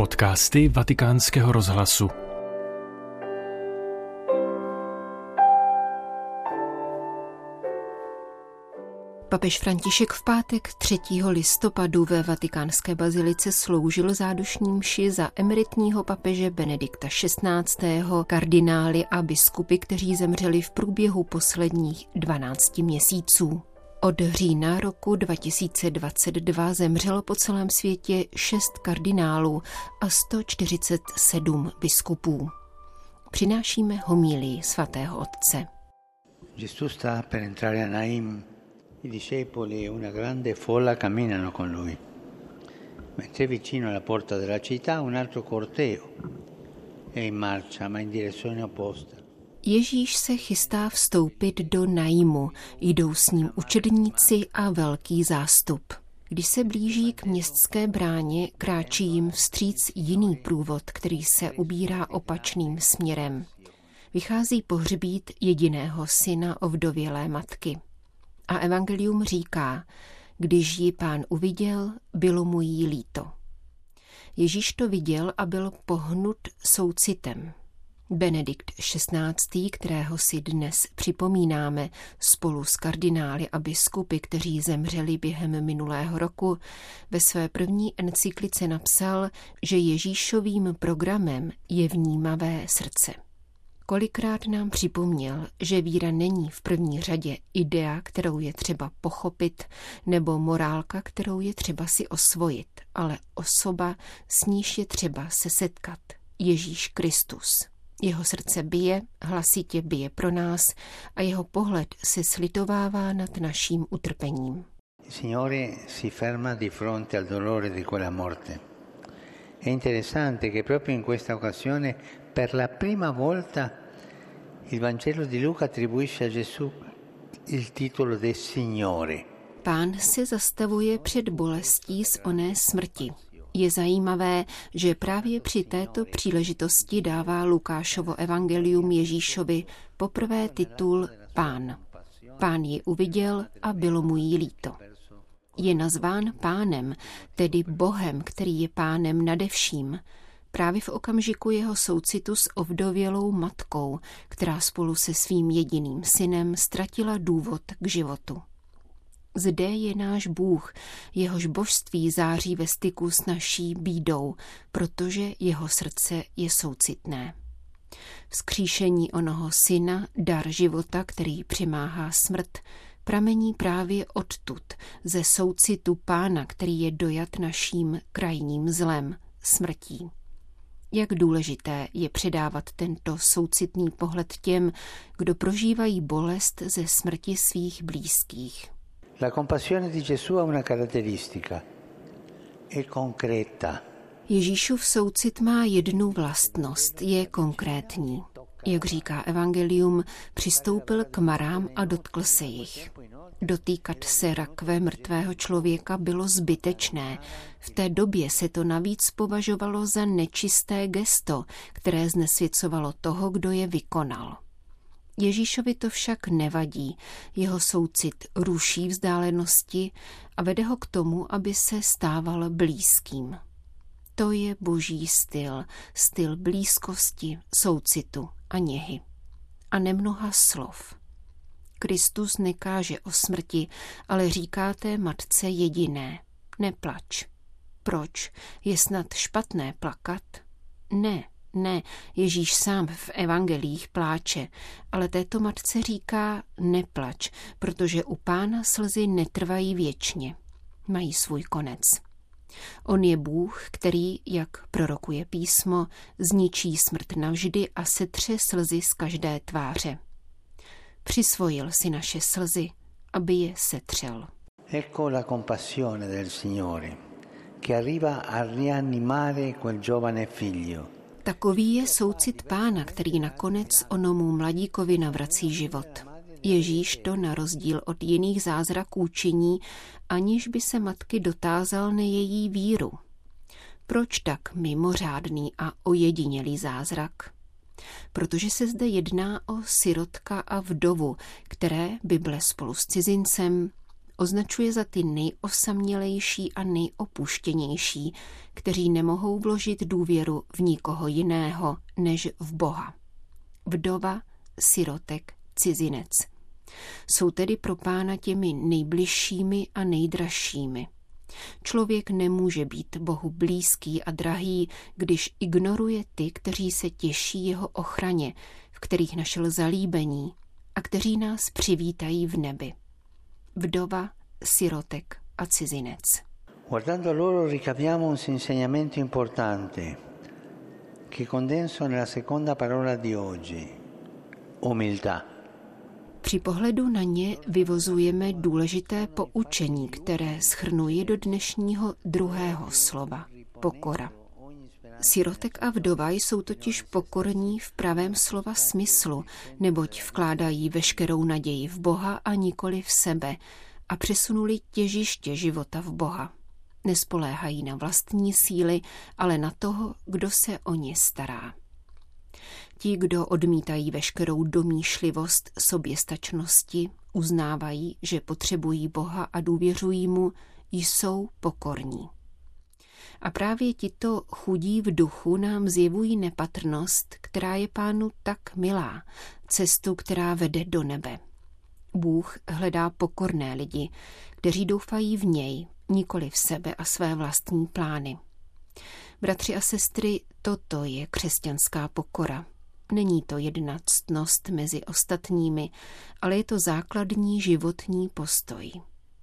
Podcasty Vatikánského rozhlasu. Papež František v pátek 3. listopadu ve vatikánské bazilice sloužil zádušní mši za emeritního papeže Benedikta XVI., kardinály a biskupy, kteří zemřeli v průběhu posledních 12 měsíců. Od října roku 2022 zemřelo po celém světě šest kardinálů a 147 biskupů. Přinášíme homílii svatého otce. Gesù a e alla porta della città un altro corteo è in marcia ma in direzione opposta. Ježíš se chystá vstoupit do Naimu, jdou s ním učedníci a velký zástup. Když se blíží k městské bráně, kráčí jim vstříc jiný průvod, který se ubírá opačným směrem. Vychází pohřbít jediného syna ovdovělé matky. A evangelium říká, když ji pán uviděl, bylo mu jí líto. Ježíš to viděl a byl pohnut soucitem. Benedikt XVI., kterého si dnes připomínáme spolu s kardinály a biskupy, kteří zemřeli během minulého roku, ve své první encyklice napsal, že Ježíšovým programem je vnímavé srdce. Kolikrát nám připomněl, že víra není v první řadě idea, kterou je třeba pochopit, nebo morálka, kterou je třeba si osvojit, ale osoba, s níž je třeba se setkat. Ježíš Kristus. Jeho srdce bije, hlasitě bije pro nás a jeho pohled se slitovává nad naším utrpením. Signore si ferma di fronte al dolore di quella morte. È interessante che proprio in questa occasione, per la prima volta, il Vangelo di Luca attribuisce a Gesù il titolo di Signore. Pán se zastavuje před bolestí z oné smrti. Je zajímavé, že právě při této příležitosti dává Lukášovo evangelium Ježíšovi poprvé titul Pán. Pán ji uviděl a bylo mu jí líto. Je nazván pánem, tedy Bohem, který je pánem nade vším, právě v okamžiku jeho soucitu s ovdovělou matkou, která spolu se svým jediným synem ztratila důvod k životu. Zde je náš Bůh, jehož božství září ve styku s naší bídou, protože jeho srdce je soucitné. Vzkříšení onoho syna, dar života, který přimáhá smrt, pramení právě odtud, ze soucitu pána, který je dojat naším krajním zlem, smrtí. Jak důležité je předávat tento soucitný pohled těm, kdo prožívají bolest ze smrti svých blízkých. La compassione di Gesù ha una caratteristica. È concreta. Ježíšův soucit má jednu vlastnost, je konkrétní. Jak říká evangelium, přistoupil k marám a dotkl se jich. Dotýkat se rakve mrtvého člověka bylo zbytečné. V té době se to navíc považovalo za nečisté gesto, které znesvěcovalo toho, kdo je vykonal. Ježíšovi to však nevadí. Jeho soucit ruší vzdálenosti a vede ho k tomu, aby se stával blízkým. To je boží styl, styl blízkosti, soucitu a něhy. A nemnoha slov. Kristus nekáže o smrti, ale říká té matce jediné. Neplač. Proč? Je snad špatné plakat? Ne, ne, Ježíš sám v evangelích pláče, ale této matce říká neplač, protože u pána slzy netrvají věčně. Mají svůj konec. On je Bůh, který, jak prorokuje písmo, zničí smrt navždy a setře slzy z každé tváře. Přisvojil si naše slzy, aby je setřel. Ecco la compassione del Signore, che arriva a rianimare quel giovane figlio. Takový je soucit pána, který nakonec onomu mladíkovi navrací život. Ježíš to na rozdíl od jiných zázraků činí, aniž by se matky dotázal na její víru. Proč tak mimořádný a ojedinělý zázrak? Protože se zde jedná o sirotka a vdovu, které Bible spolu s cizincem, označuje za ty nejosamělejší a nejopuštěnější, kteří nemohou vložit důvěru v nikoho jiného než v Boha. Vdova, sirotek, cizinec. Jsou tedy pro pána těmi nejbližšími a nejdražšími. Člověk nemůže být Bohu blízký a drahý, když ignoruje ty, kteří se těší jeho ochraně, v kterých našel zalíbení a kteří nás přivítají v nebi. Vdova, sirotek a cizinec. Guardando loro ricaviamo un insegnamento importante che condenso nella seconda parola di oggi, umiltà. Při pohledu na ně vyvozujeme důležité poučení, které schrnuji do dnešního druhého slova pokora. Sirotek a vdova jsou totiž pokorní v pravém slova smyslu, neboť vkládají veškerou naději v Boha a nikoli v sebe a přesunuli těžiště života v Boha. Nespoléhají na vlastní síly, ale na toho, kdo se o ně stará. Ti, kdo odmítají veškerou domýšlivost soběstačnosti, uznávají, že potřebují Boha a důvěřují mu, jsou pokorní. A právě tito chudí v duchu nám zjevují nepatrnost, která je pánu tak milá, cestu, která vede do nebe. Bůh hledá pokorné lidi, kteří doufají v něj, nikoli v sebe a své vlastní plány. Bratři a sestry, toto je křesťanská pokora. Není to jedna ctnost mezi ostatními, ale je to základní životní postoj.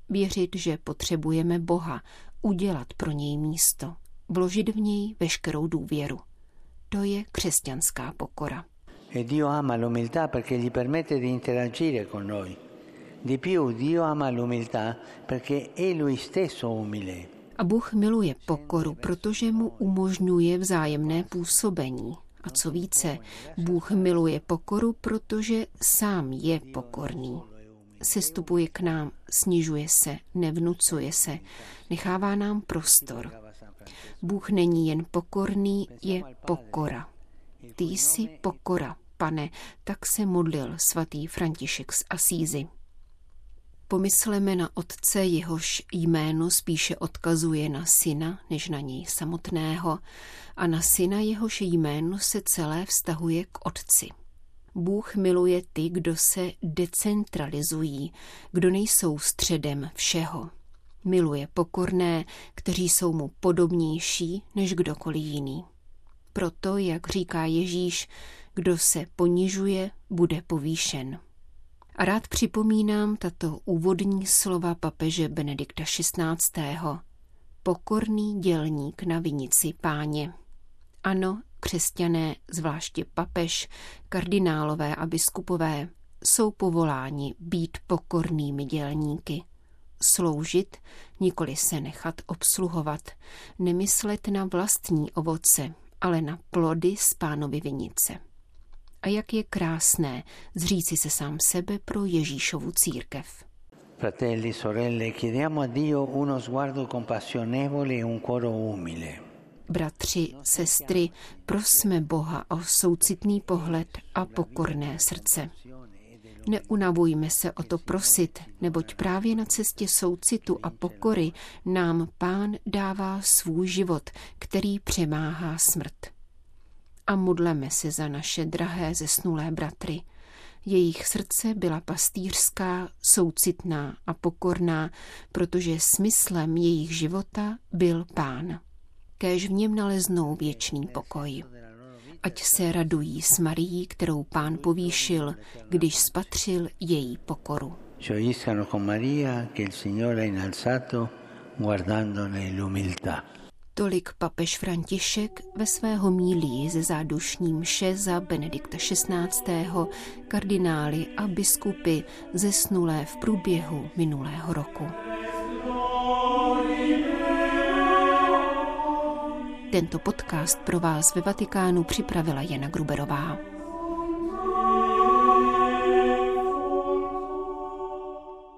Věřit, že potřebujeme Boha, udělat pro něj místo, vložit v něj veškerou důvěru. To je křesťanská pokora. E Dio ama l'umiltà perché gli permette di interagire con noi. Di più, Dio ama l'umiltà perché è lui stesso umile. A Bůh miluje pokoru, protože mu umožňuje vzájemné působení. A co více, Bůh miluje pokoru, protože sám je pokorný sestupuje k nám, snižuje se, nevnucuje se, nechává nám prostor. Bůh není jen pokorný, je pokora. Ty jsi pokora, pane, tak se modlil svatý František z Asízy. Pomysleme na otce, jehož jméno spíše odkazuje na syna, než na něj samotného, a na syna, jehož jméno se celé vztahuje k otci. Bůh miluje ty, kdo se decentralizují, kdo nejsou středem všeho. Miluje pokorné, kteří jsou mu podobnější než kdokoliv jiný. Proto, jak říká Ježíš, kdo se ponižuje, bude povýšen. A rád připomínám tato úvodní slova papeže Benedikta XVI. Pokorný dělník na vinici páně. Ano, křesťané, zvláště papež, kardinálové a biskupové, jsou povoláni být pokornými dělníky. Sloužit, nikoli se nechat obsluhovat, nemyslet na vlastní ovoce, ale na plody z pánovy vinice. A jak je krásné zříci se sám sebe pro Ježíšovu církev. Fratelli, sorelle, chiediamo a Dio uno sguardo compassionevole e un cuore umile. Bratři, sestry, prosme Boha o soucitný pohled a pokorné srdce. Neunavujme se o to prosit, neboť právě na cestě soucitu a pokory nám Pán dává svůj život, který přemáhá smrt. A modleme se za naše drahé zesnulé bratry. Jejich srdce byla pastýřská, soucitná a pokorná, protože smyslem jejich života byl Pán kéž v něm naleznou věčný pokoj. Ať se radují s Marií, kterou pán povýšil, když spatřil její pokoru. Tolik papež František ve své homílii ze zádušní mše za Benedikta XVI. kardinály a biskupy zesnulé v průběhu minulého roku. Tento podcast pro vás ve Vatikánu připravila Jana Gruberová.